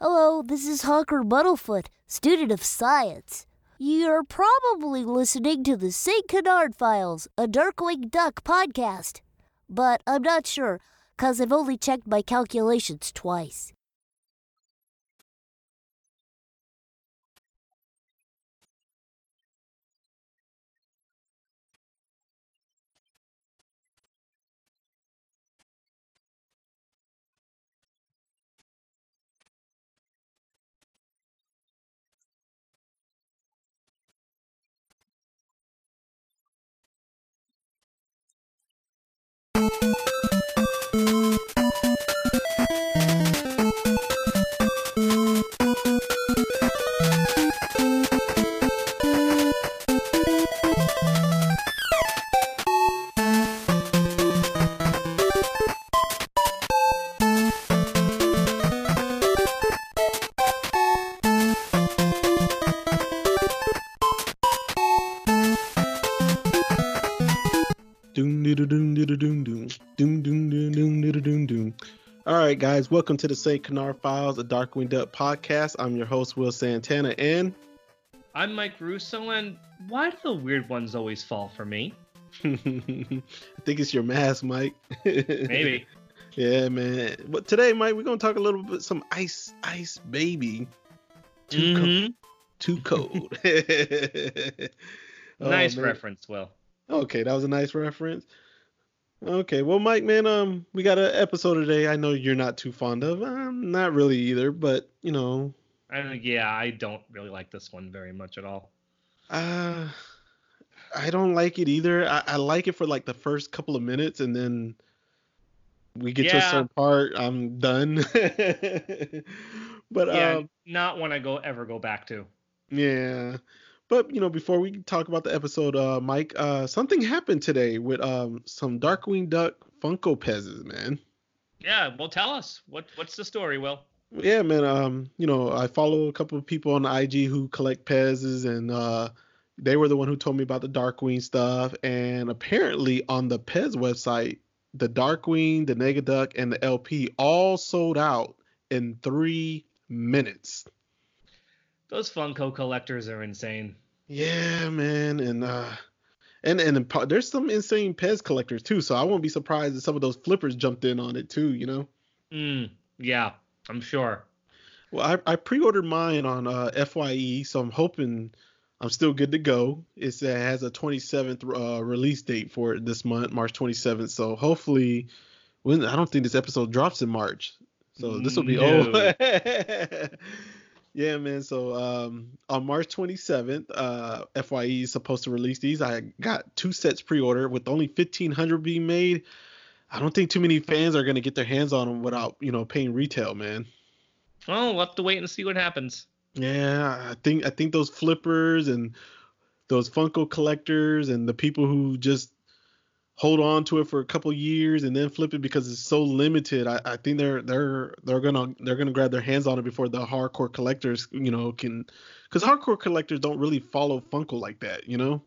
Hello, this is Honker Muddlefoot, student of science. You're probably listening to the St. Canard Files, a Darkwing Duck podcast. But I'm not sure, because I've only checked my calculations twice. Doom doom doom doom doom doom doom doom doom doom doom. All right, guys, welcome to the Saint Canard Files, a Darkwing Duck podcast. I'm your host Will Santana, and I'm Mike Russo, and why do the weird ones always fall for me? I think it's your mask, Mike. Maybe. yeah, man. But today, Mike, we're gonna talk a little bit some ice, ice baby. Too cold. Mhm. Too cold. Oh, nice man. reference, Will. Okay, that was a nice reference. Okay, well, Mike, man, um, we got an episode today. I know you're not too fond of. I'm not really either, but you know, I, yeah, I don't really like this one very much at all. uh, I don't like it either. I, I like it for like the first couple of minutes, and then we get to a certain part, I'm done. but yeah, um, not one I go ever go back to. yeah. But you know, before we talk about the episode, uh, Mike, uh, something happened today with um some Darkwing Duck Funko Pezzes, man. Yeah, well, tell us what what's the story, Will? Yeah, man. Um, you know, I follow a couple of people on IG who collect Pez's, and uh, they were the one who told me about the Darkwing stuff. And apparently, on the Pez website, the Darkwing, the Negaduck, and the LP all sold out in three minutes. Those Funko collectors are insane. Yeah, man, and uh, and and there's some insane Pez collectors too. So I won't be surprised if some of those flippers jumped in on it too. You know. Mm, yeah, I'm sure. Well, I, I pre-ordered mine on uh, Fye, so I'm hoping I'm still good to go. It's, it has a 27th uh, release date for it this month, March 27th. So hopefully, when I don't think this episode drops in March, so this will be No. oh. yeah, man. So um, on March 27th, uh, Fye is supposed to release these. I got two sets pre-ordered with only 1,500 being made. I don't think too many fans are gonna get their hands on them without you know paying retail, man. Well, we'll have to wait and see what happens. Yeah, I think I think those flippers and those Funko collectors and the people who just hold on to it for a couple years and then flip it because it's so limited. I, I think they're they're they're gonna they're gonna grab their hands on it before the hardcore collectors you know can because hardcore collectors don't really follow Funko like that, you know,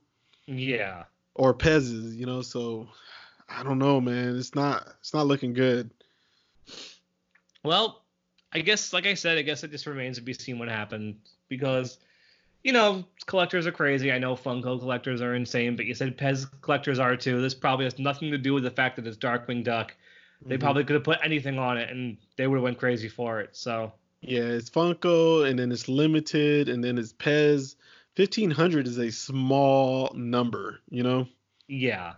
Yeah. or Pez's, you know. So I don't know, man. It's not it's not looking good. Well, I guess, like I said, I guess it just remains to be seen what happens because, you know, collectors are crazy. I know Funko collectors are insane, but you said Pez collectors are too. This probably has nothing to do with the fact that it's Darkwing Duck. They Mhm. probably could have put anything on it and they would have went crazy for it. So, Yeah, it's Funko, and then it's limited, and then it's Pez. Fifteen hundred is a small number, you know. yeah.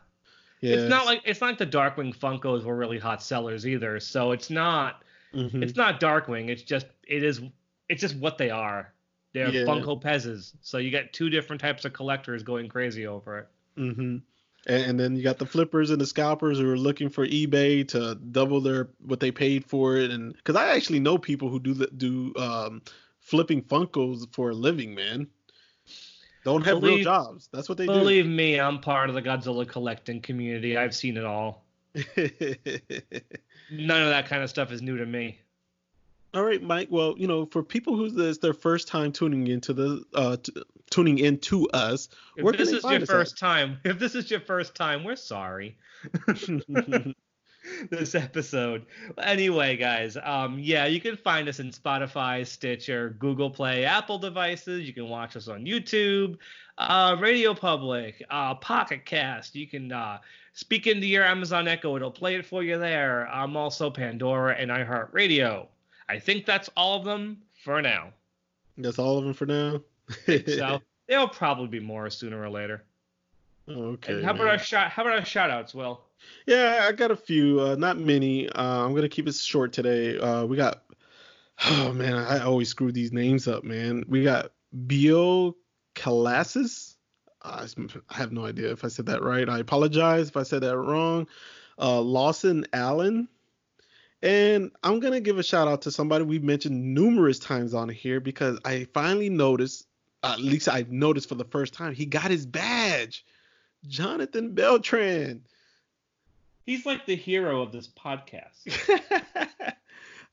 Yeah, It's not like it's not like the Darkwing Funkos were really hot sellers either. So it's not Mhm. it's not Darkwing. It's just it is it's just what they are. They're Yeah. Funko Pez's. So you get two different types of collectors going crazy over it. hmm And, and then you got the flippers and the scalpers who are looking for eBay to double their what they paid for it, and because I actually know people who do the, do um, flipping Funkos for a living, man. Don't have real jobs. That's what they do. Believe me, I'm part of the Godzilla collecting community. I've seen it all. None of that kind of stuff is new to me. All right, Mike. Well, you know, for people who this their first time tuning into the uh t- tuning in to us, If Where this is your us at? first time, if this is your first time, we're sorry. this episode. Anyway, guys, um, yeah, you can find us in Spotify, Stitcher, Google Play, Apple devices. You can watch us on YouTube, uh, Radio Public, uh, Pocket Cast. You can uh, speak into your Amazon Echo; it'll play it for you there. I'm also Pandora and iHeartRadio. I think that's all of them for now. That's all of them for now. so there'll probably be more sooner or later. Okay. And how about man. our shout? How about our shout outs, Will? Yeah, I got a few. Uh, not many. Uh, I'm gonna keep it short today. Uh, we got. Oh man, I always screw these names up, man. We got Bio Calasis. I I have no idea if I said that right. I apologize if I said that wrong. Uh, Lawson Allen. And I'm gonna give a shout out to somebody we've mentioned numerous times on here because I finally noticed, at least I noticed for the first time, he got his badge. Jonathan Beltran. He's like the hero of this podcast.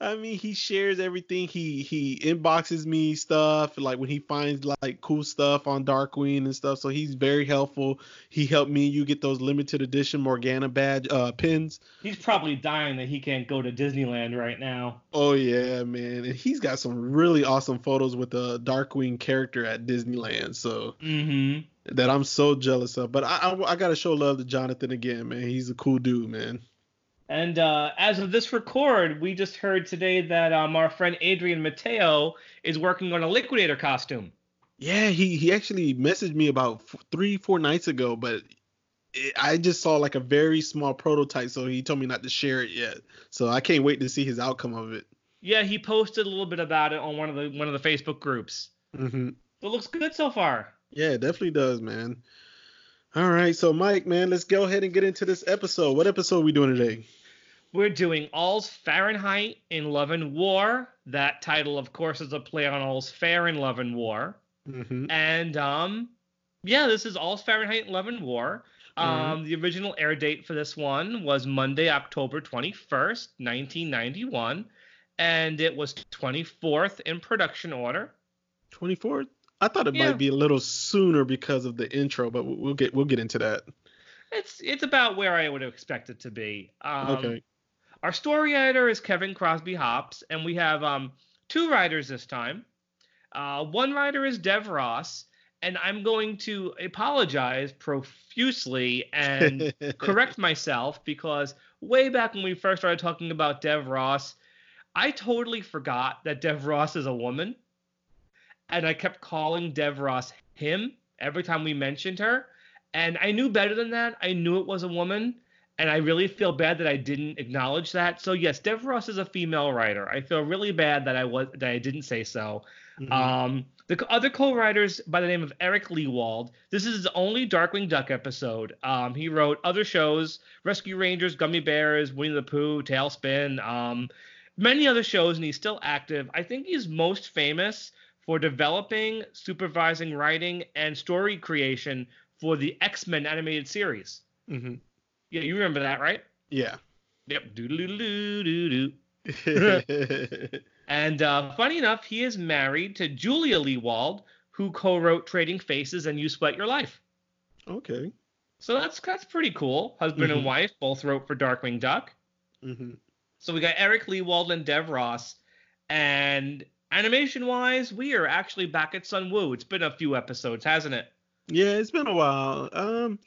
I mean, he shares everything. He he inboxes me stuff like when he finds like cool stuff on Darkwing and stuff. So he's very helpful. He helped me. You get those limited edition Morgana badge uh pins. He's probably dying that he can't go to Disneyland right now. Oh yeah, man. And he's got some really awesome photos with the Darkwing character at Disneyland. So Mm-hmm. that I'm so jealous of. But I I, I gotta show love to Jonathan again, man. He's a cool dude, man. And uh, as of this record, we just heard today that um, our friend Adrian Mateo is working on a liquidator costume. Yeah, he he actually messaged me about f- three four nights ago, but it, I just saw like a very small prototype, so he told me not to share it yet. So I can't wait to see his outcome of it. Yeah, he posted a little bit about it on one of the one of the Facebook groups. hmm It looks good so far. Yeah, it definitely does, man. All right, so Mike, man, let's go ahead and get into this episode. What episode are we doing today? We're doing All's Fahrenheit in Love and War. That title, of course, is a play on All's Fair in Love and War. hmm And um, yeah, this is All's Fahrenheit in Love and War. Um, Mhm. The original air date for this one was Monday, October 21st, 1991, and it was 24th in production order. 24th. I thought it Yeah. might be a little sooner because of the intro, but we'll we'll get we'll get into that. It's it's about where I would expect it to be. Um, okay. Our story editor is Kevin Crosby Hopps, and we have um, two writers this time. Uh, one writer is Dev Ross, and I'm going to apologize profusely and correct myself because way back when we first started talking about Dev Ross, I totally forgot that Dev Ross is a woman. And I kept calling Dev Ross him every time we mentioned her. And I knew better than that. I knew it was a woman. And I really feel bad that I didn't acknowledge that. So yes, Dev Ross is a female writer. I feel really bad that I was that I didn't say so. Mhm. Um, the other co-writers by the name of Eric Lewald. This is his only Darkwing Duck episode. Um, he wrote other shows: Rescue Rangers, Gummy Bears, Winnie the Pooh, Tailspin, um, many other shows, and he's still active. I think he's most famous for developing, supervising writing, and story creation for the X-Men animated series. Mhm. Yeah, you remember that, right? Yeah. Yep. Doo doo doo doo doo. And uh, funny enough, he is married to Julia Lewald, who co-wrote Trading Faces and You Sweat Your Life. okay. So that's that's pretty cool. Husband and Mhm. wife both wrote for Darkwing Duck. hmm So we got Eric Lewald and Dev Ross. And animation-wise, we are actually back at Sunwoo. It's been a few episodes, hasn't it? Yeah, it's been a while. Um,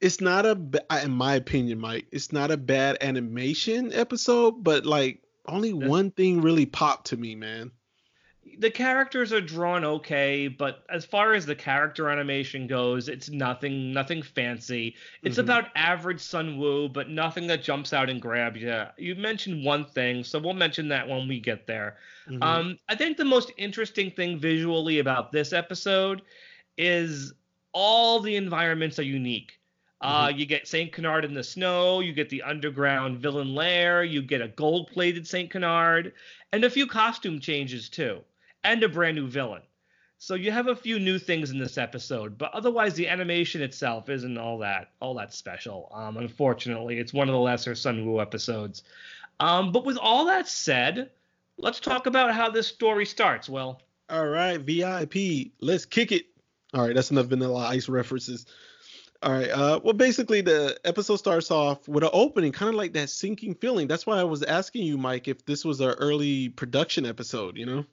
it's not a, in my opinion, Mike. It's not a bad animation episode, but like only That's- one thing really popped to me, man. The characters are drawn okay, but as far as the character animation goes, it's nothing nothing fancy. It's Mhm. about average Sunwoo, but nothing that jumps out and grabs you. You mentioned one thing, so we'll mention that when we get there. Mhm. Um, I think the most interesting thing visually about this episode is all the environments are unique. Uh, you get Saint Canard in the snow, you get the underground villain lair, you get a gold-plated Saint Canard, and a few costume changes too, and a brand new villain. So you have a few new things in this episode, but otherwise the animation itself isn't all that all that special. Um, unfortunately, it's one of the lesser Sunwoo episodes. Um, but with all that said, let's talk about how this story starts. Well, All right, VIP, let's kick it. All right, that's enough Vanilla Ice references. All right. Uh, well, basically, the episode starts off with an opening, kind of like that sinking feeling. That's why I was asking you, Mike, if this was an early production episode. You know?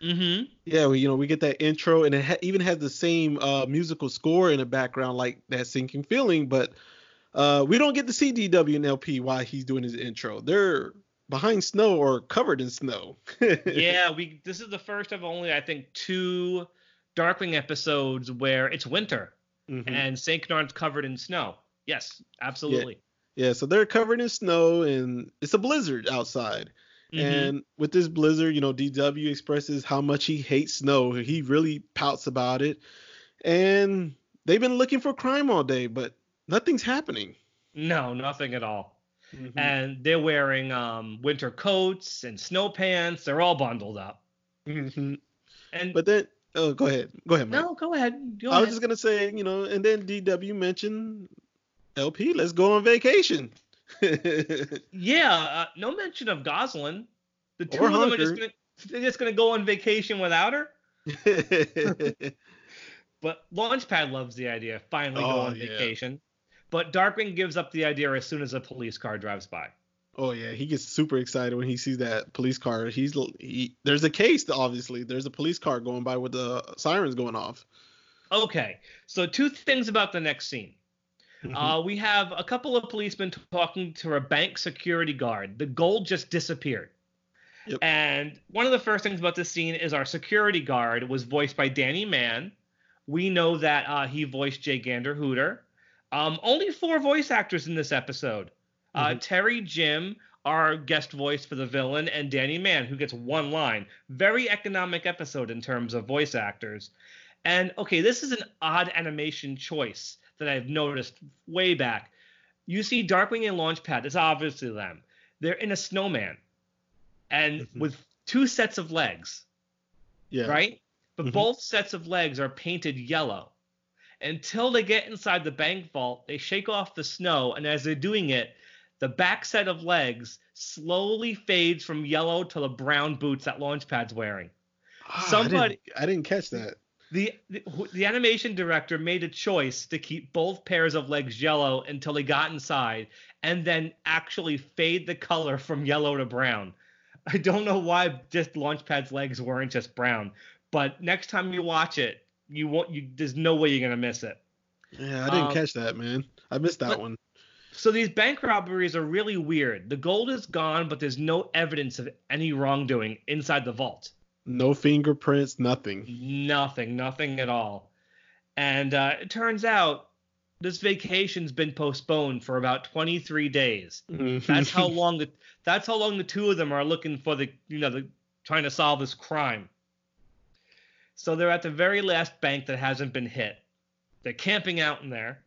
Mm-hmm. Yeah. We, you know, we get that intro, and it ha- even has the same uh, musical score in the background, like that sinking feeling. But uh, we don't get to see DW and LP while he's doing his intro. They're behind snow or covered in snow. yeah, we. This is the first of only, I think, two Darkwing episodes where it's winter Mhm. and Saint Canard's covered in snow. Yes, absolutely. Yeah, so they're covered in snow and it's a blizzard outside. Mhm. And with this blizzard, you know, DW expresses how much he hates snow. He really pouts about it. And they've been looking for crime all day, but nothing's happening. no, nothing at all. Mhm. And they're wearing um, winter coats and snow pants. They're all bundled up. Mhm. And But then, oh, go ahead. Go ahead, Mike. no, go ahead. Go I was ahead. just going to say, you know, and then DW mentioned LP, let's go on vacation. Yeah, uh, no mention of Gosalyn. The two Or of them are just gonna, they're just gonna go on vacation without her. But Launchpad loves the idea. Finally go Oh, on yeah. vacation. But Darkwing gives up the idea as soon as a police car drives by. Oh yeah, he gets super excited when he sees that police car. He's he, there's a case obviously. There's a police car going by with the sirens going off. Okay, so two things about the next scene. Uh, we have a couple of policemen talking to a bank security guard. The gold just disappeared. Yep. And one of the first things about this scene is our security guard was voiced by Danny Mann. We know that uh, he voiced J. Gander Hooter. Um, only four voice actors in this episode. Uh, Mhm. Terry Jim, our guest voice for the villain, and Danny Mann, who gets one line. Very economic episode in terms of voice actors. And okay, this is an odd animation choice that I've noticed way back. You see Darkwing and Launchpad, it's obviously them. They're in a snowman and Mhm. with two sets of legs, yeah. right? But Mhm. both sets of legs are painted yellow. Until they get inside the bank vault, they shake off the snow, and as they're doing it, the back set of legs slowly fades from yellow to the brown boots that Launchpad's wearing. Ah, Somebody- I didn't, I didn't catch that. The, the the animation director made a choice to keep both pairs of legs yellow until he got inside, and then actually fade the color from yellow to brown. I don't know why just Launchpad's legs weren't just brown, but next time you watch it, you won't. You, there's no way you're gonna miss it. Yeah, I didn't Um, catch that, man. I missed that but- one. So these bank robberies are really weird. The gold is gone, but there's no evidence of any wrongdoing inside the vault. No fingerprints, nothing. Nothing, nothing at all. And uh, it turns out this vacation's been postponed for about 23 days. That's how long the that's how long the two of them are looking for the you know the trying to solve this crime. So they're at the very last bank that hasn't been hit. They're camping out in there.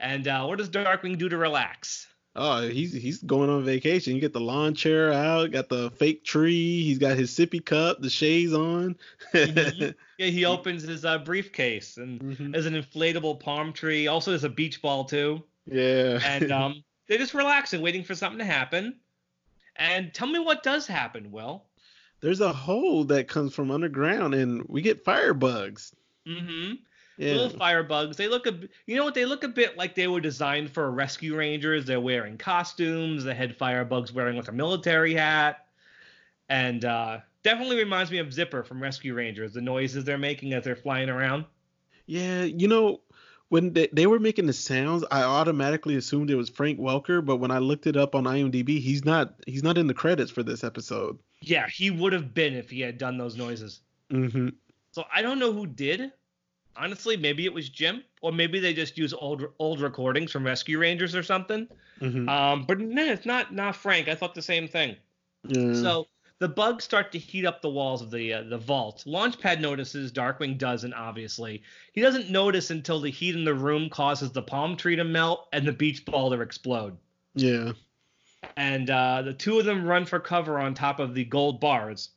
And uh, what does Darkwing do to relax? Oh, he's he's going on vacation. You get the lawn chair out, got the fake tree. He's got his sippy cup, the shades on. Mhm. Yeah, he opens his uh, briefcase and Mhm. there's an inflatable palm tree. Also, there's a beach ball too. Yeah. and um, they're just relaxing, waiting for something to happen. And tell me what does happen, Will. There's a hole that comes from underground, and we get firebugs. Mm-hmm. Yeah. Little firebugs. They look a, you know what? They look a bit like they were designed for rescue rangers. They're wearing costumes. The head firebug's wearing like a military hat, and uh, definitely reminds me of Zipper from Rescue Rangers. The noises they're making as they're flying around. Yeah, you know, when they, they were making the sounds, I automatically assumed it was Frank Welker, but when I looked it up on IMDb, he's not he's not in the credits for this episode. Yeah, he would have been if he had done those noises. hmm So I don't know who did. Honestly, maybe it was Jim, or maybe they just use old old recordings from Rescue Rangers or something. hmm Um, but no, it's not not Frank. I thought the same thing. Yeah. So the bugs start to heat up the walls of the uh, the vault. Launchpad notices, Darkwing doesn't. Obviously, he doesn't notice until the heat in the room causes the palm tree to melt and the beach ball to explode. yeah. And uh, the two of them run for cover on top of the gold bars.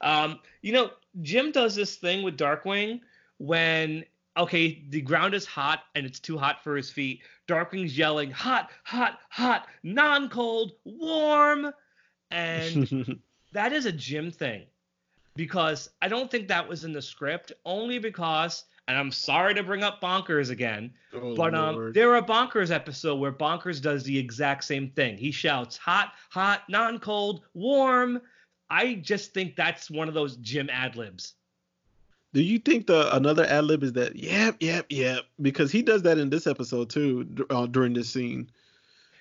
Um, you know, Jim does this thing with Darkwing when okay, the ground is hot and it's too hot for his feet. Darkwing's yelling, "Hot, hot, hot, non-cold, warm," and that is a Jim thing because I don't think that was in the script. Only because and I'm sorry to bring up Bonkers again, Oh, but um, there are Bonkers episode where Bonkers does the exact same thing. He shouts, "Hot, hot, non-cold, warm." I just think that's one of those Jim ad libs. Do you think the another ad lib is that yep, yep, yep? Because he does that in this episode too uh, during this scene.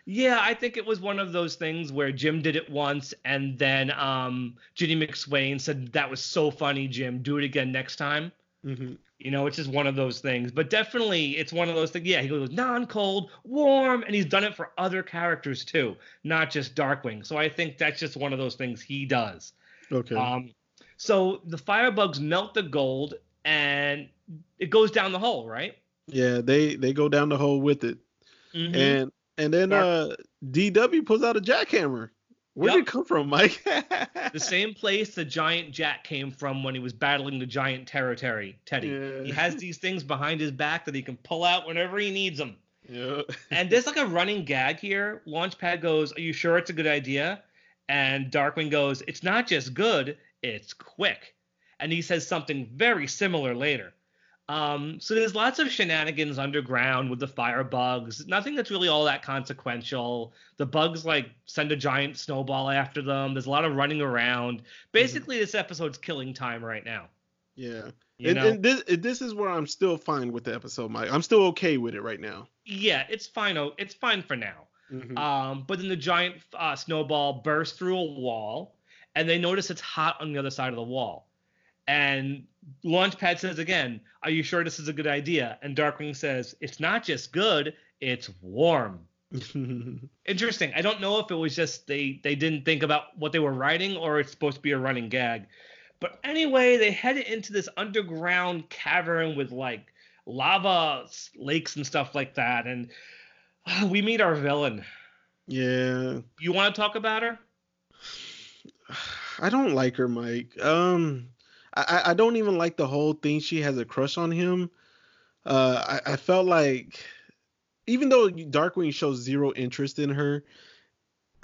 Yeah, I think it was one of those things where Jim did it once, and then um, Ginny McSwain said that was so funny, Jim. Do it again next time. Mm-hmm. You know, it's just one of those things. But definitely, it's one of those things. Yeah, he goes non-cold, warm, and he's done it for other characters too, not just Darkwing. So I think that's just one of those things he does. Okay. Um, so the firebugs melt the gold, and it goes down the hole, right? yeah, they they go down the hole with it, Mhm. and and then uh DW pulls out a jackhammer. Where did it come from, Mike? the same place the giant Jack came from when he was battling the giant Terror Terry Teddy. Yeah. He has these things behind his back that he can pull out whenever he needs them. Yeah. And there's like a running gag here. Launchpad goes, "Are you sure it's a good idea?" And Darkwing goes, "It's not just good, it's quick." And he says something very similar later. Um, so there's lots of shenanigans underground with the firebugs. Nothing that's really all that consequential. The bugs like send a giant snowball after them. There's a lot of running around. Basically, this episode's killing time right now. Yeah. You And, and this this is where I'm still fine with the episode, Mike. I'm still okay with it right now. yeah, it's fine. It's fine for now. Mhm. Um, but then the giant uh, snowball bursts through a wall, and they notice it's hot on the other side of the wall. And Launchpad says again, "Are you sure this is a good idea?" And Darkwing says, "It's not just good; it's warm." Interesting. I don't know if it was just they they didn't think about what they were writing, or it's supposed to be a running gag. But anyway, they head into this underground cavern with like lava lakes and stuff like that, and uh, we meet our villain. yeah. You want to talk about her? I don't like her, Mike. Um, I, I- don't even like the whole thing. She has a crush on him. Uh, I, I felt like, even though Darkwing shows zero interest in her,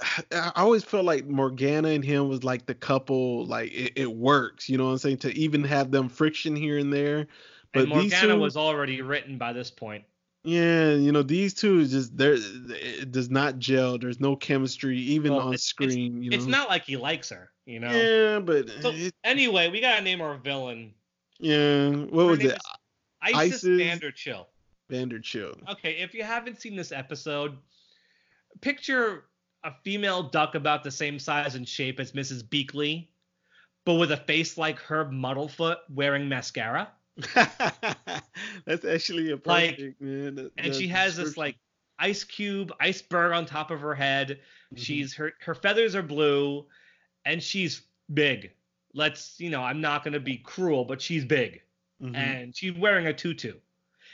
I I always felt like Morgana and him was like the couple. Like it, it works, you know what I'm saying? To even have them friction here and there. But and Morgana two, was already written by this point. Yeah, you know, these two is just there. It does not gel. There's no chemistry, even Well, on it's- screen. you know. It's not like he likes her, you know. Yeah, but So it, anyway, we gotta name our villain. yeah. What Her was it? is Isis, Isis- Vanderchill. Vanderchill. Okay, if you haven't seen this episode, picture a female duck about the same size and shape as Mrs. Beakley, but with a face like Herb Muddlefoot wearing mascara. That's actually a Like, perfect man. the- And she has this like ice cube, iceberg on top of her head. Mhm. She's her her feathers are blue, and she's big. Let's you know, I'm not gonna be cruel, but she's big, Mhm. and she's wearing a tutu.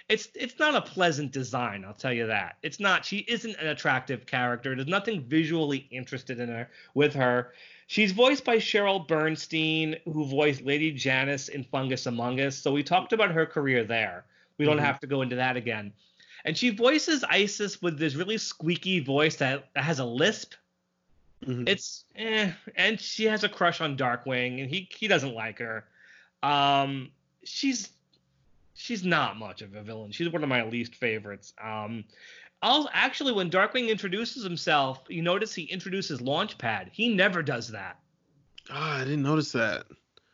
It's it's not a pleasant design, I'll tell you that. It's not. She isn't an attractive character. There's nothing visually interested in her with her. She's voiced by Cheryl Bernstein, who voiced Lady Janice in Fungus Amongus. So we talked about her career there. We don't Mhm. have to go into that again. And she voices Isis with this really squeaky voice that has a lisp. Mhm. It's eh, and she has a crush on Darkwing, and he he doesn't like her. Um, she's she's not much of a villain. She's one of my least favorites. Um, I'll actually when Darkwing introduces himself, you notice he introduces Launchpad. He never does that. Ah, I didn't notice that.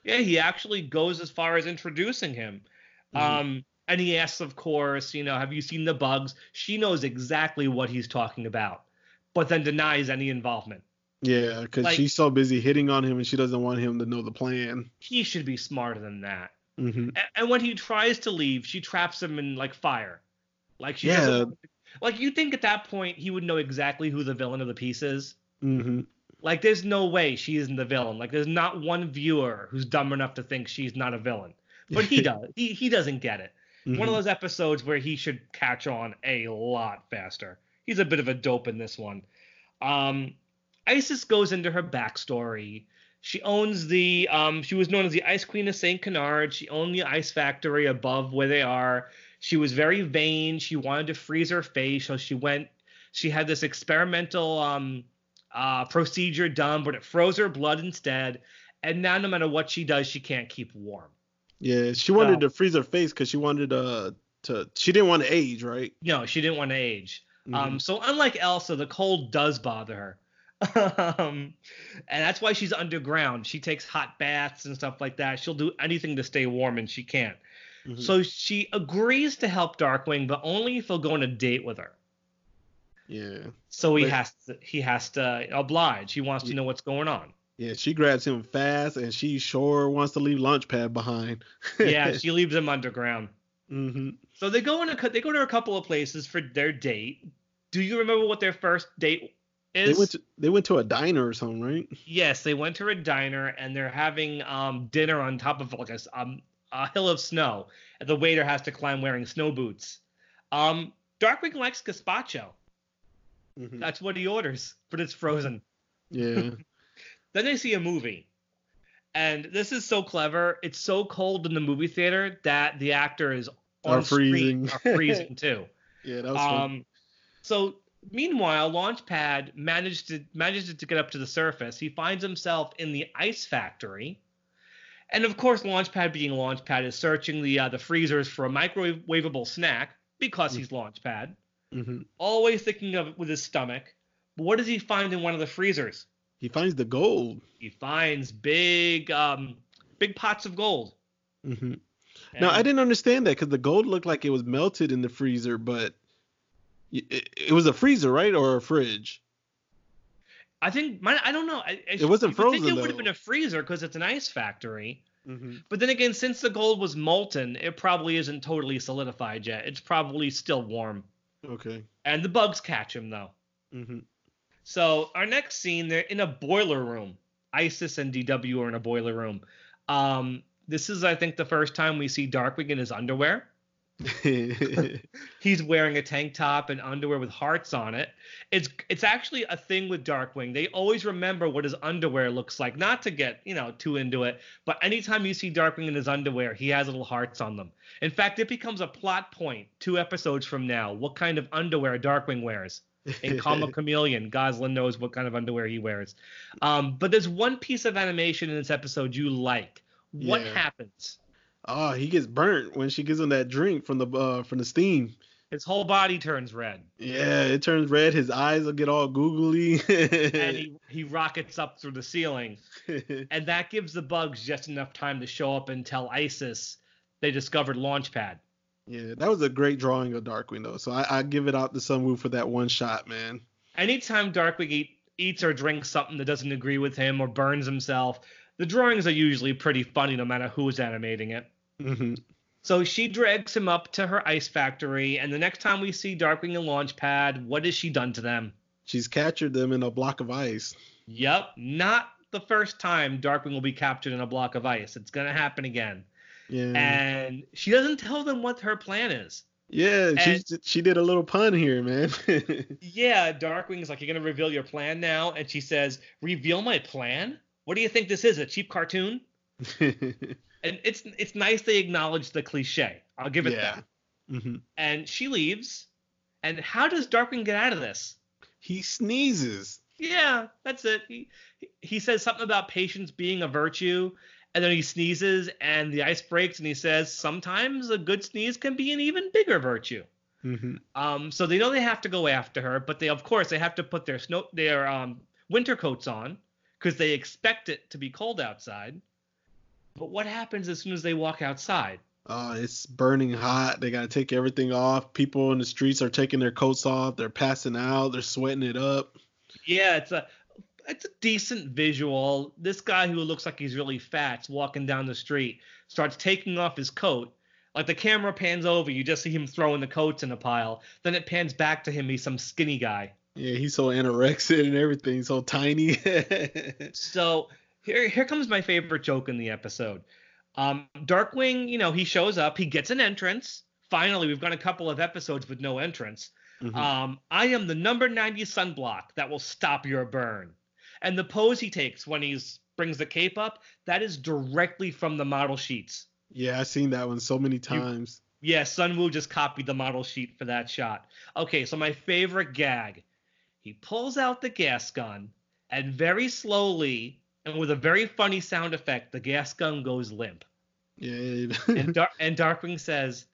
Yeah, he actually goes as far as introducing him. Mhm. Um, and he asks, of course, you know, have you seen the bugs? She knows exactly what he's talking about, but then denies any involvement. Yeah, because like- she's so busy hitting on him and she doesn't want him to know the plan. He should be smarter than that. hmm A- And when he tries to leave, she traps him in like fire. Like she Yeah. doesn't. Like you think at that point he would know exactly who the villain of the piece is? hmm Like there's no way she isn't the villain. Like there's not one viewer who's dumb enough to think she's not a villain. But he does. he he doesn't get it. Mm-hmm. One of those episodes where he should catch on a lot faster. He's a bit of a dope in this one. Um, Isis goes into her backstory. She owns the. Um, she was known as the Ice Queen of Saint Canard. She owned the ice factory above where they are. She was very vain. She wanted to freeze her face, so she went. She had this experimental um, uh, procedure done, but it froze her blood instead. And now, no matter what she does, she can't keep warm. Yeah, she wanted So- to freeze her face because she wanted uh to. She didn't want to age, right? No, she didn't want to age. Mm-hmm. Um, so unlike Elsa, the cold does bother her. um, and that's why she's underground. She takes hot baths and stuff like that. She'll do anything to stay warm, and she can't. Mhm. So she agrees to help Darkwing, but only if he'll go on a date with her. yeah, So he But- has to he has to oblige. He wants to know what's going on. yeah. She grabs him fast, and she sure wants to leave Launchpad behind. Yeah, she leaves him underground. Mm-hmm. So they go in a they go to a couple of places for their date. Do you remember what their first date is? They went to they went to a diner or something, right? Yes, they went to a diner and they're having um, dinner on top of like a, um, a hill of snow. And the waiter has to climb wearing snow boots. Um, Darkwing likes gazpacho. Mhm. That's what he orders, but it's frozen. Yeah. Then they see a movie. And this is so clever. It's so cold in the movie theater that the actors Are on screen freezing. are freezing too. yeah, that was fun. Um, so meanwhile, Launchpad managed to manages to get up to the surface. He finds himself in the ice factory, and of course, Launchpad, being Launchpad, is searching the uh, the freezers for a microwavable snack because he's Launchpad. hmm Always thinking of it with his stomach. But what does he find in one of the freezers? He finds the gold. He finds big um big pots of gold. Mm-hmm. Now I didn't understand that because the gold looked like it was melted in the freezer, but it, it was a freezer, right, or a fridge? I think my, I don't know. I, I, It wasn't you I think frozen, It would have been a freezer because it's an ice factory. Mm-hmm. But then again, since the gold was molten, it probably isn't totally solidified yet. It's probably still warm. Okay. And the bugs catch him though. Mm-hmm. So our next scene, they're in a boiler room. Isis and DW are in a boiler room. Um, this is, I think, the first time we see Darkwing in his underwear. He's wearing a tank top and underwear with hearts on it. It's it's actually a thing with Darkwing. They always remember what his underwear looks like. Not to get you know too into it, but anytime you see Darkwing in his underwear, he has little hearts on them. In fact, it becomes a plot point two episodes from now. What kind of underwear Darkwing wears? In Comic Chameleon, Gosalyn knows what kind of underwear he wears. Um, but there's one piece of animation in this episode you like. What Yeah. happens? Oh, he gets burnt when she gives him that drink from the uh, from the steam. His whole body turns red. Yeah, it turns red. His eyes will get all googly. and he, he rockets up through the ceiling. And that gives the bugs just enough time to show up and tell Isis they discovered Launchpad. yeah, that was a great drawing of Darkwing though. So I, I give it out to Sunwoo for that one shot, man. Anytime Darkwing eat, eats or drinks something that doesn't agree with him or burns himself, the drawings are usually pretty funny no matter who's animating it. Hmm So she drags him up to her ice factory, and the next time we see Darkwing and Launchpad, what has she done to them? She's captured them in a block of ice. Yep, not the first time Darkwing will be captured in a block of ice. It's gonna happen again. Yeah. And she doesn't tell them what her plan is. yeah, she she did a little pun here, man. Yeah, Darkwing's like, You're gonna reveal your plan now? And she says, Reveal my plan? What do you think this is? A cheap cartoon? And it's it's nice they acknowledge the cliche. I'll give it yeah. that. hmm And she leaves. And how does Darkwing get out of this? He sneezes. Yeah, that's it. He he says something about patience being a virtue, and then he sneezes, and the ice breaks, and he says sometimes a good sneeze can be an even bigger virtue. Mm-hmm. Um, so they know they have to go after her, but they of course they have to put their snow their um winter coats on because they expect it to be cold outside. But what happens as soon as they walk outside? Oh, it's burning hot. They gotta take everything off. People in the streets are taking their coats off. They're passing out. They're sweating it up. Yeah, it's a it's a decent visual. This guy who looks like he's really fat's walking down the street, starts taking off his coat. Like the camera pans over, you just see him throwing the coats in a pile. Then it pans back to him. He's some skinny guy. Yeah, he's so anorexic and everything, He's so tiny. So here here comes my favorite joke in the episode. Um, Darkwing, you know, he shows up, he gets an entrance. Finally, we've got a couple of episodes with no entrance. Mhm. Um, I am the number 90 sunblock that will stop your burn. And the pose he takes when he's brings the cape up, that is directly from the model sheets. yeah, I've seen that one so many times. Yeah, Sunwoo just copied the model sheet for that shot. Okay, so my favorite gag. He pulls out the gas gun, and very slowly, and with a very funny sound effect, the gas gun goes limp. Yeah. and Dar- and Darkwing says,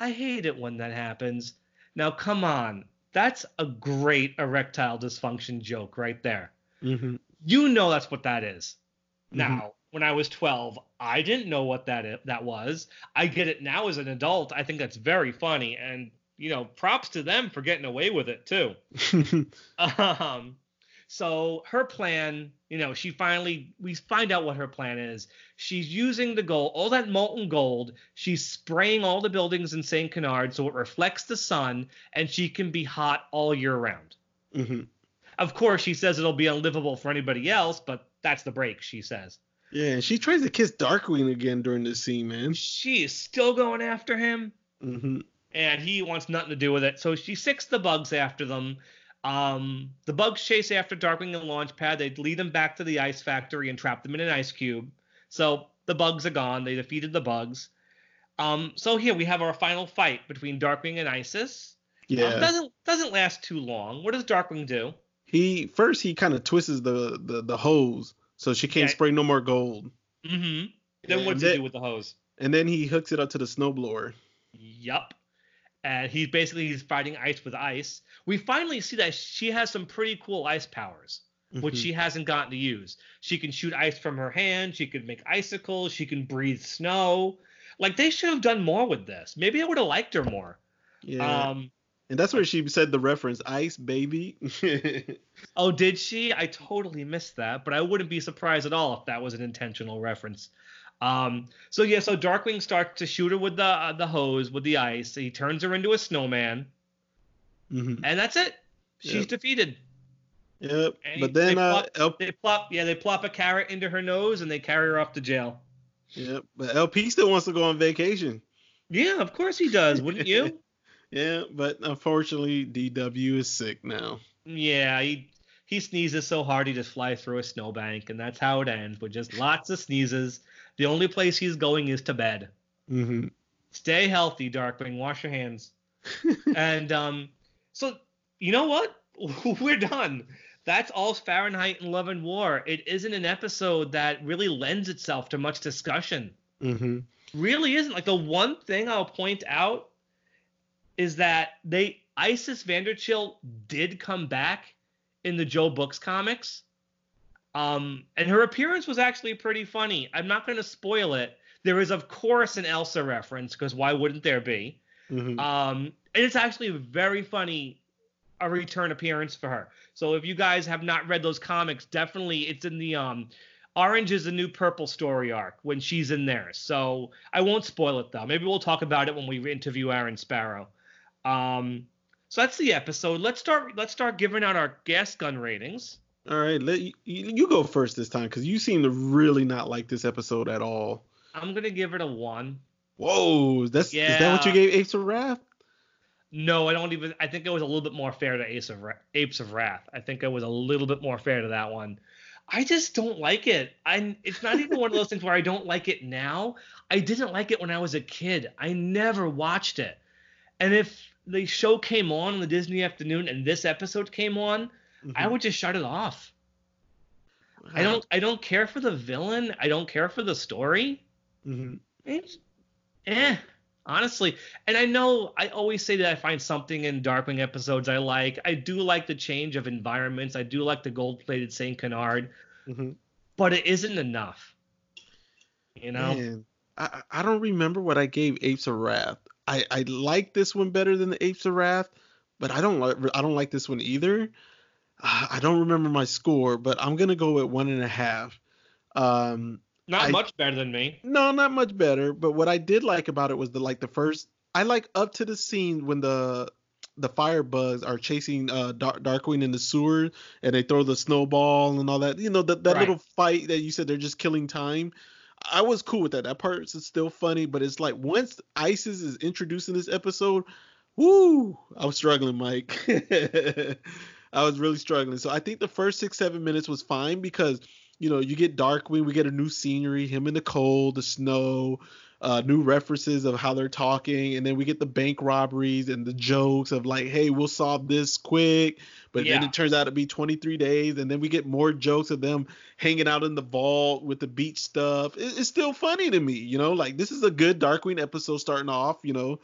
"I hate it when that happens." Now, come on, that's a great erectile dysfunction joke right there. hmm You know that's what that is. Mhm. Now, when I was 12, I didn't know what that i- that was. I get it now as an adult. I think that's very funny, and you know, props to them for getting away with it too. Um, so her plan, you know, she finally we find out what her plan is. She's using the gold, all that molten gold. She's spraying all the buildings in Saint Canard so it reflects the sun, and she can be hot all year round. hmm Of course, she says it'll be unlivable for anybody else, but that's the break. She says Yeah, and she tries to kiss Darkwing again during this scene, man. she is still going after him. hmm and he wants nothing to do with it. So she sicks the bugs after them. Um, the bugs chase after Darkwing and Launchpad. They lead them back to the ice factory and trap them in an ice cube. So the bugs are gone. They defeated the bugs. Um, so here we have our final fight between Darkwing and Isis. Um, Yeah. doesn't doesn't last too long. What does Darkwing do? he first he kind of twists the, the the hose so she can't Yeah. spray no more gold, Mm-hmm. Then what does he do with the hose? and then he hooks it up to the snowblower. Yup. And he's basically he's fighting ice with ice. We finally see that she has some pretty cool ice powers. which Mhm. she hasn't gotten to use. She can shoot ice from her hand. She can make icicles. She can breathe snow. Like they should have done more with this. Maybe I would have liked her more. yeah, Um, and that's where she said the reference "ice baby." oh, did she? I totally missed that, but I wouldn't be surprised at all if that was an intentional reference. Um, so yeah, so Darkwing starts to shoot her with the uh, the hose with the ice. He turns her into a snowman, Mhm. and that's it. She's Yep. defeated. Yep. And But they then, uh, plop- They plop, yeah, they plop a carrot into her nose and they carry her off to jail. yep. But LP still wants to go on vacation. Yeah, of course he does, wouldn't you? Yeah, but unfortunately, DW is sick now. yeah, he he sneezes so hard he just flies through a snowbank, and that's how it ends with just lots of sneezes. The only place he's going is to bed. hmm Stay healthy, Darkwing. Wash your hands. and um, so you know what? We're done. That's all Fahrenheit and Love and War. It isn't an episode that really lends itself to much discussion. hmm really isn't. Like the one thing I'll point out is that they Isis Vanderchill did come back in the Joe Books comics. Um, and her appearance was actually pretty funny. I'm not going to spoil it. There is, of course, an Elsa reference because why wouldn't there be? hmm Um, and it's actually very funny a return appearance for her. So if you guys have not read those comics, definitely it's in the um Orange is the new purple story arc when she's in there. So I won't spoil it though. Maybe we'll talk about it when we interview Aaron Sparrow. Um, so that's the episode. Let's start. Let's start giving out our gas gun ratings. All right, let you, you go first this time because you seem to really not like this episode at all. I'm gonna give it a one. Whoa, that's is that what you gave Apes of Wrath? No, I don't even. I think it was a little bit more fair to Ace of Apes of Wrath. I think it was a little bit more fair to that one. I just don't like it. I. It's not even one of those things where I don't like it now. I didn't like it when I was a kid. I never watched it. And if the show came on in the Disney afternoon and this episode came on, I Mhm. would just shut it off. I don't. I don't care for the villain. I don't care for the story. Mhm. It's, eh, honestly. And I know I always say that I find something in Darkwing episodes I like. I do like the change of environments. I do like the gold-plated Saint Canard, Mhm. but it isn't enough. You know? Man, I I I don't remember what I gave Apes of Wrath. I I like this one better than the Apes of Wrath, but I don't like I don't like this one either. Uh, I don't remember my score, but I'm gonna go at one and a half. Um, Not I- much better than me. no, not much better. But what I did like about it was the like the first. I like up to the scene when the the firebugs are chasing uh Dark, Darkwing in the sewer and they throw the snowball and all that. You know that that Right. little fight that you said they're just killing time. I was cool with that. That part is still funny, but it's like once Isis is introduced in this episode, woo! I was struggling, Mike. I was really struggling. So I think the first six seven minutes was fine because you know you get Darkwing, we get a new scenery, him in the cold, the snow, uh, new references of how they're talking, and then we get the bank robberies and the jokes of like, hey, we'll solve this quick. but Yeah. then it turns out to be 23 days, and then we get more jokes of them hanging out in the vault with the beach stuff. It, it's still funny to me, you know. Like this is a good Darkwing episode starting off, you know.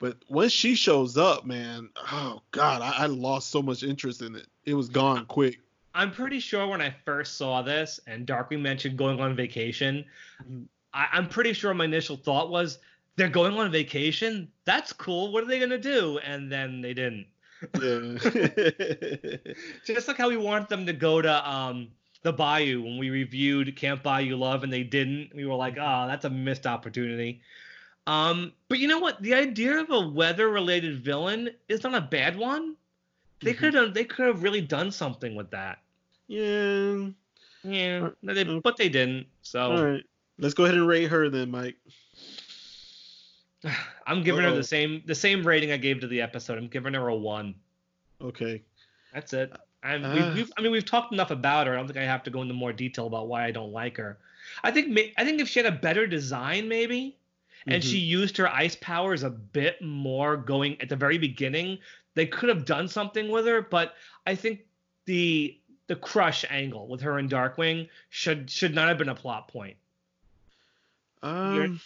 But once she shows up, man, oh god, I, I lost so much interest in it. It was gone quick. I'm pretty sure when I first saw this and Darkwing mentioned going on vacation. I, I'm pretty sure my initial thought was they're going on vacation. That's cool. What are they gonna do? And then they didn't. Yeah. Just like how we wanted them to go to um the Bayou when we reviewed Camp Bayou Love and they didn't. We were like, oh, that's a missed opportunity. Um, but you know what? The idea of a weather-related villain is not a bad one. They Mhm. could have they could have really done something with that. yeah. Yeah, no, they, okay. but they didn't. So All right. Let's go ahead and rate her then, Mike. I'm giving her Uh-oh. the same the same rating I gave to the episode. I'm giving her a one. Okay. That's it. Ah. we've, we've, I mean, we've talked enough about her. I don't think I have to go into more detail about why I don't like her. I think I think if she had a better design, maybe, and Mhm. she used her ice powers a bit more going at the very beginning, they could have done something with her. But I think the the crush angle with her and Darkwing should should not have been a plot point. Um,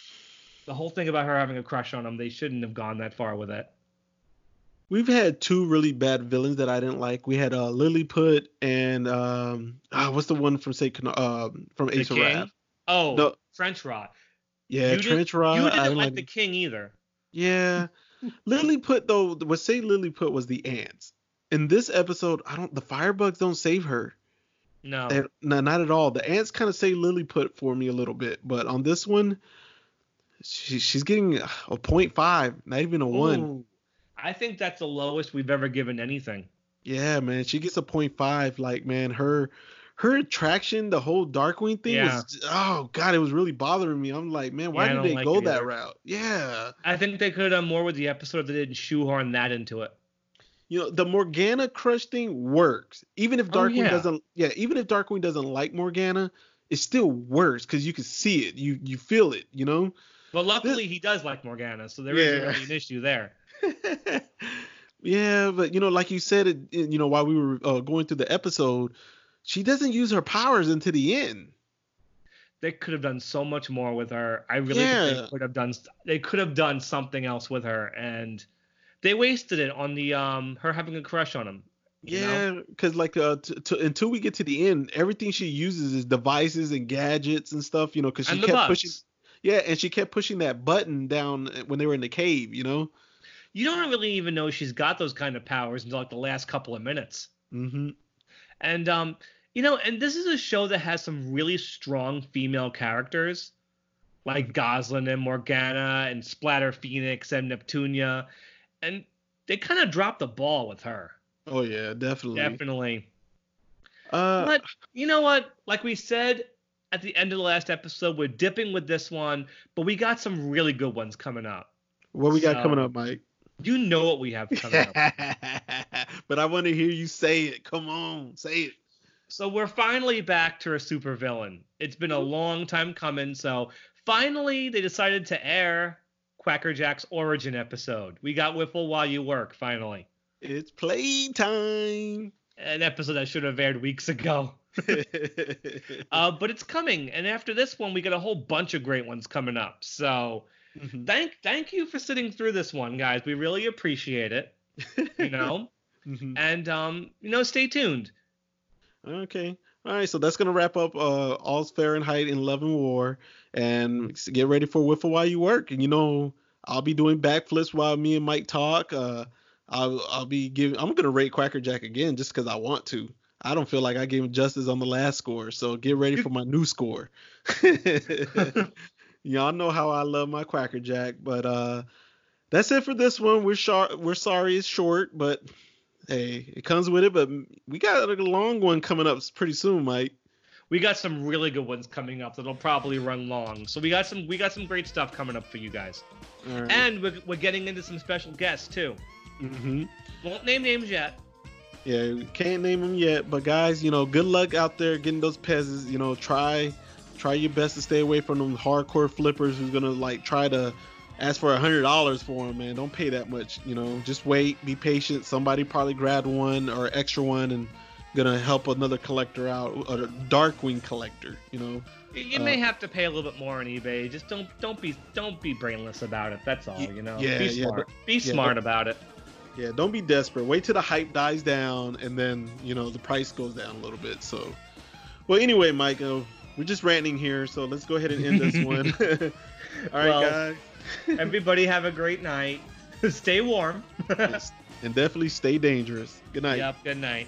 The whole thing about her having a crush on him, they shouldn't have gone that far with it. we've had two really bad villains that I didn't like. We had uh, Lilliput and um, ah, what's the one from say um from Ace of? Wrath? Oh, No. Trench Rot. Yeah, you Trench Rot. You didn't didn't like like the King either. Yeah. Lilliput though, what say Lily Lilliput was the ants. In this episode, I don't the firebugs don't save her. No. They- no, not at all. The ants kind of say Lily Lilliput for me a little bit, but on this one, she, she's getting a 0.5, not even a one. I think that's the lowest we've ever given anything. Yeah, man, she gets a 0.5. Like, man, her her attraction, the whole Darkwing thing Yeah. was oh god, it was really bothering me. I'm like, man, why Yeah, did they like go that either. route? Yeah. I think they could have done more with the episode if they didn't shoehorn that into it. you know the Morgana crush thing works. Even if Oh, Darkwing yeah. doesn't, yeah, even if Darkwing doesn't like Morgana, it still works because you can see it, you you feel it, you know. But luckily, he does like Morgana, so there isn't really an issue there. yeah, but you know, like you said, it, it- you know, while we were uh, going through the episode, she doesn't use her powers until the end. They could have done so much more with her. I really think they could have done. They could have done something else with her, and they wasted it on the um her having a crush on him. Yeah, because like uh, t- t- until we get to the end, everything she uses is devices and gadgets and stuff. You know, because she kept bugs. pushing. Yeah, and she kept pushing that button down when they were in the cave. You know. You don't really even know she's got those kind of powers until like the last couple of minutes. Mm-hmm. And um, you know, and this is a show that has some really strong female characters, like Gosalyn and Morgana and Splatter Phoenix and Neptunia, and they kind of dropped the ball with her. Oh yeah, definitely. Definitely. Uh, But you know what? Like we said at the end of the last episode, we're dipping with this one, but we got some really good ones coming up. what we got coming up, Mike? You know what we have coming up. but I want to hear you say it. Come on, say it. So we're finally back to a supervillain. It's been a long time coming. So finally, they decided to air Quackerjack's origin episode. We got Whiffle While You Work, finally. It's playtime. An episode that should have aired weeks ago. Uh, but it's coming. And after this one, we got a whole bunch of great ones coming up. So Mhm. thank thank you for sitting through this one, guys. We really appreciate it. You know? Mhm. and um, you know, stay tuned. Okay. All right, so that's gonna wrap up uh All's Fahrenheit in Love and War, and get ready for Whiffle while you work. And you know, I'll be doing backflips while me and Mike talk. Uh, I'll I'll be giving. I'm gonna rate Quackerjack again just because I want to. I don't feel like I gave him justice on the last score, so get ready for my new score. Y'all know how I love my Quackerjack, but uh, that's it for this one. We're short. We're sorry it's short, but hey, it comes with it. But we got a long one coming up pretty soon, Mike. We got some really good ones coming up that'll probably run long. So we got some we got some great stuff coming up for you guys. Right. And we're, we're getting into some special guests too. Mm-hmm. Won't name names yet. Yeah, we can't name them yet, but guys, you know, good luck out there getting those pezzes. You know, try try your best to stay away from them hardcore flippers who's gonna like try to ask for a hundred dollars for them, man. Don't pay that much. You know, just wait, be patient. Somebody probably grabbed one or extra one and gonna help another collector out, a Darkwing collector. You know, you may uh, have to pay a little bit more on eBay. Just don't don't be don't be brainless about it. That's all. You know. Yeah, be yeah. Smart. Be yeah, smart about it. Yeah, don't be desperate. Wait till the hype dies down, and then you know the price goes down a little bit. So, well, anyway, Mike, uh, we're just ranting here, so let's go ahead and end this one. all right, well, guys. everybody have a great night. Stay warm. and definitely stay dangerous. Good night. Yep. Good night.